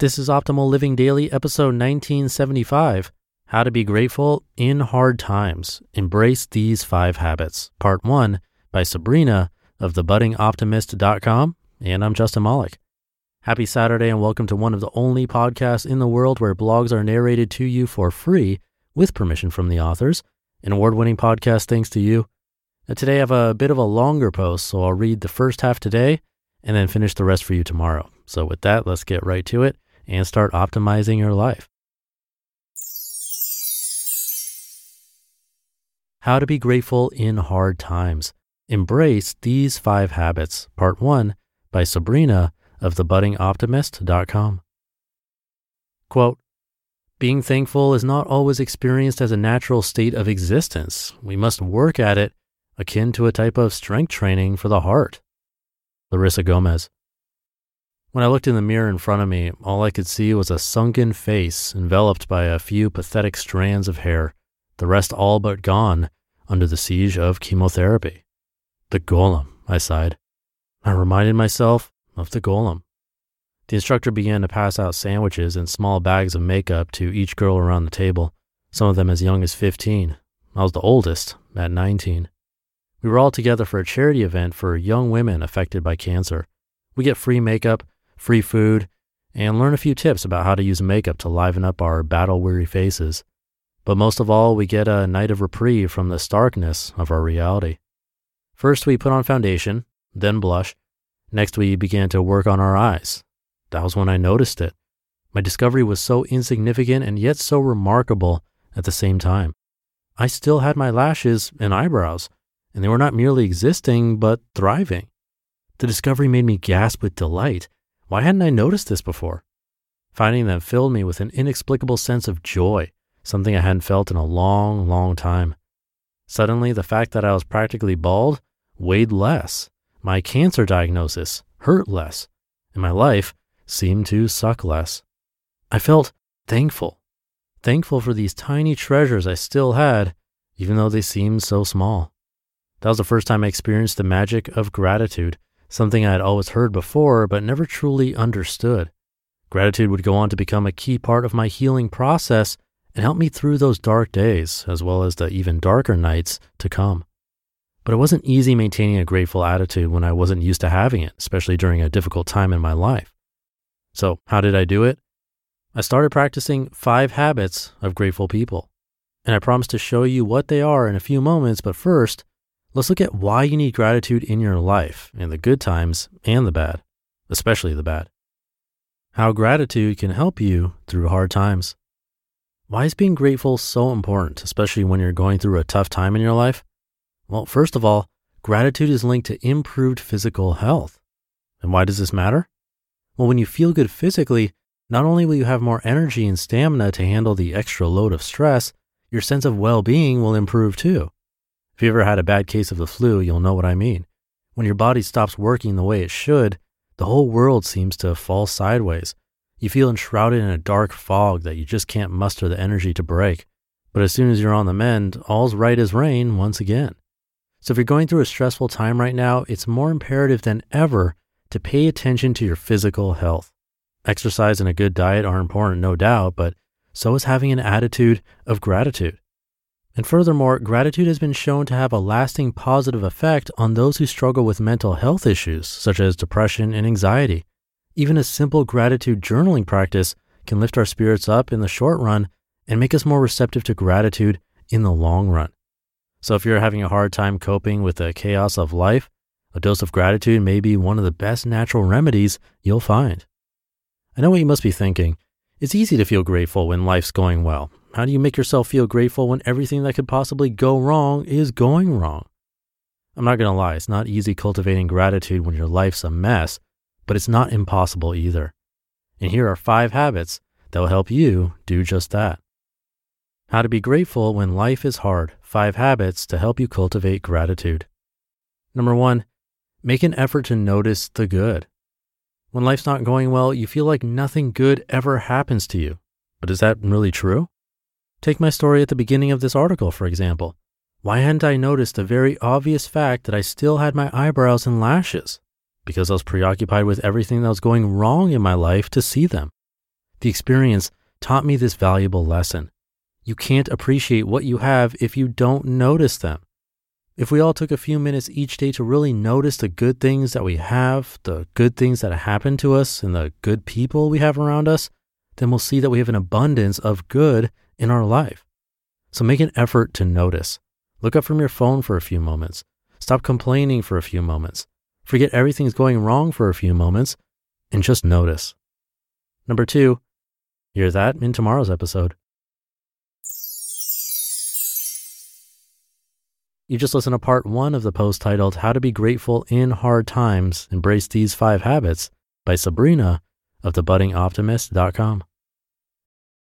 This is Optimal Living Daily, episode 1975 How to Be Grateful in Hard Times. Embrace These Five Habits, Part 1 by Sabrina of thebuddingoptimist.com. And I'm Justin Malik. Happy Saturday and welcome to one of the only podcasts in the world where blogs are narrated to you for free with permission from the authors. An award winning podcast thanks to you. Now, today I have a bit of a longer post, so I'll read the first half today and then finish the rest for you tomorrow. So, with that, let's get right to it and start optimizing your life. How to be grateful in hard times. Embrace these five habits, part one by Sabrina of thebuddingoptimist.com. Quote, being thankful is not always experienced as a natural state of existence. We must work at it, akin to a type of strength training for the heart. Larissa Gomez. When I looked in the mirror in front of me, all I could see was a sunken face enveloped by a few pathetic strands of hair, the rest all but gone under the siege of chemotherapy. The Gollum, I sighed. I reminded myself of the Gollum. The instructor began to pass out sandwiches and small bags of makeup to each girl around the table, some of them as young as 15. I was the oldest, at 19. We were all together for a charity event for young women affected by cancer. We get free makeup, free food, and learn a few tips about how to use makeup to liven up our battle weary faces. But most of all, we get a night of reprieve from the starkness of our reality. First, we put on foundation, then blush. Next, we began to work on our eyes. That was when I noticed it. My discovery was so insignificant and yet so remarkable at the same time. I still had my lashes and eyebrows, and they were not merely existing, but thriving. The discovery made me gasp with delight why hadn't I noticed this before? Finding them filled me with an inexplicable sense of joy, something I hadn't felt in a long, long time. Suddenly, the fact that I was practically bald weighed less. My cancer diagnosis hurt less, and my life seemed to suck less. I felt thankful, thankful for these tiny treasures I still had, even though they seemed so small. That was the first time I experienced the magic of gratitude something I had always heard before but never truly understood. Gratitude would go on to become a key part of my healing process and help me through those dark days, as well as the even darker nights to come. But it wasn't easy maintaining a grateful attitude when I wasn't used to having it, especially during a difficult time in my life. So, how did I do it? I started practicing five habits of grateful people. And I promise to show you what they are in a few moments, but first, Let's look at why you need gratitude in your life, in the good times and the bad, especially the bad. How gratitude can help you through hard times. Why is being grateful so important, especially when you're going through a tough time in your life? Well, first of all, gratitude is linked to improved physical health. And why does this matter? Well, when you feel good physically, not only will you have more energy and stamina to handle the extra load of stress, your sense of well being will improve too. If you ever had a bad case of the flu, you'll know what I mean. When your body stops working the way it should, the whole world seems to fall sideways. You feel enshrouded in a dark fog that you just can't muster the energy to break. But as soon as you're on the mend, all's right as rain once again. So if you're going through a stressful time right now, it's more imperative than ever to pay attention to your physical health. Exercise and a good diet are important, no doubt, but so is having an attitude of gratitude. And furthermore, gratitude has been shown to have a lasting positive effect on those who struggle with mental health issues, such as depression and anxiety. Even a simple gratitude journaling practice can lift our spirits up in the short run and make us more receptive to gratitude in the long run. So if you're having a hard time coping with the chaos of life, a dose of gratitude may be one of the best natural remedies you'll find. I know what you must be thinking. It's easy to feel grateful when life's going well. How do you make yourself feel grateful when everything that could possibly go wrong is going wrong? I'm not going to lie, it's not easy cultivating gratitude when your life's a mess, but it's not impossible either. And here are five habits that will help you do just that. How to be grateful when life is hard. Five habits to help you cultivate gratitude. Number one, make an effort to notice the good. When life's not going well, you feel like nothing good ever happens to you. But is that really true? Take my story at the beginning of this article, for example. Why hadn't I noticed the very obvious fact that I still had my eyebrows and lashes? Because I was preoccupied with everything that was going wrong in my life to see them. The experience taught me this valuable lesson. You can't appreciate what you have if you don't notice them. If we all took a few minutes each day to really notice the good things that we have, the good things that happen to us, and the good people we have around us, then we'll see that we have an abundance of good in our life. So make an effort to notice. Look up from your phone for a few moments. Stop complaining for a few moments. Forget everything's going wrong for a few moments and just notice. Number two, hear that in tomorrow's episode. You just listened to part one of the post titled How to Be Grateful in Hard Times Embrace These Five Habits by Sabrina of thebuddingoptimist.com.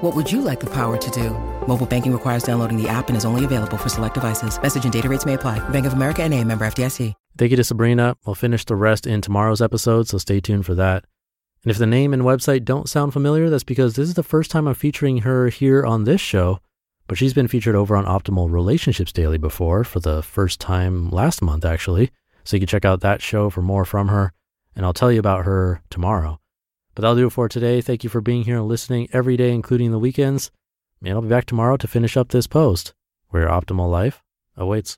What would you like the power to do? Mobile banking requires downloading the app and is only available for select devices. Message and data rates may apply. Bank of America and a member FDIC. Thank you to Sabrina. We'll finish the rest in tomorrow's episode, so stay tuned for that. And if the name and website don't sound familiar, that's because this is the first time I'm featuring her here on this show, but she's been featured over on Optimal Relationships Daily before for the first time last month, actually. So you can check out that show for more from her, and I'll tell you about her tomorrow. But that'll do it for today. Thank you for being here and listening every day, including the weekends. And I'll be back tomorrow to finish up this post where your optimal life awaits.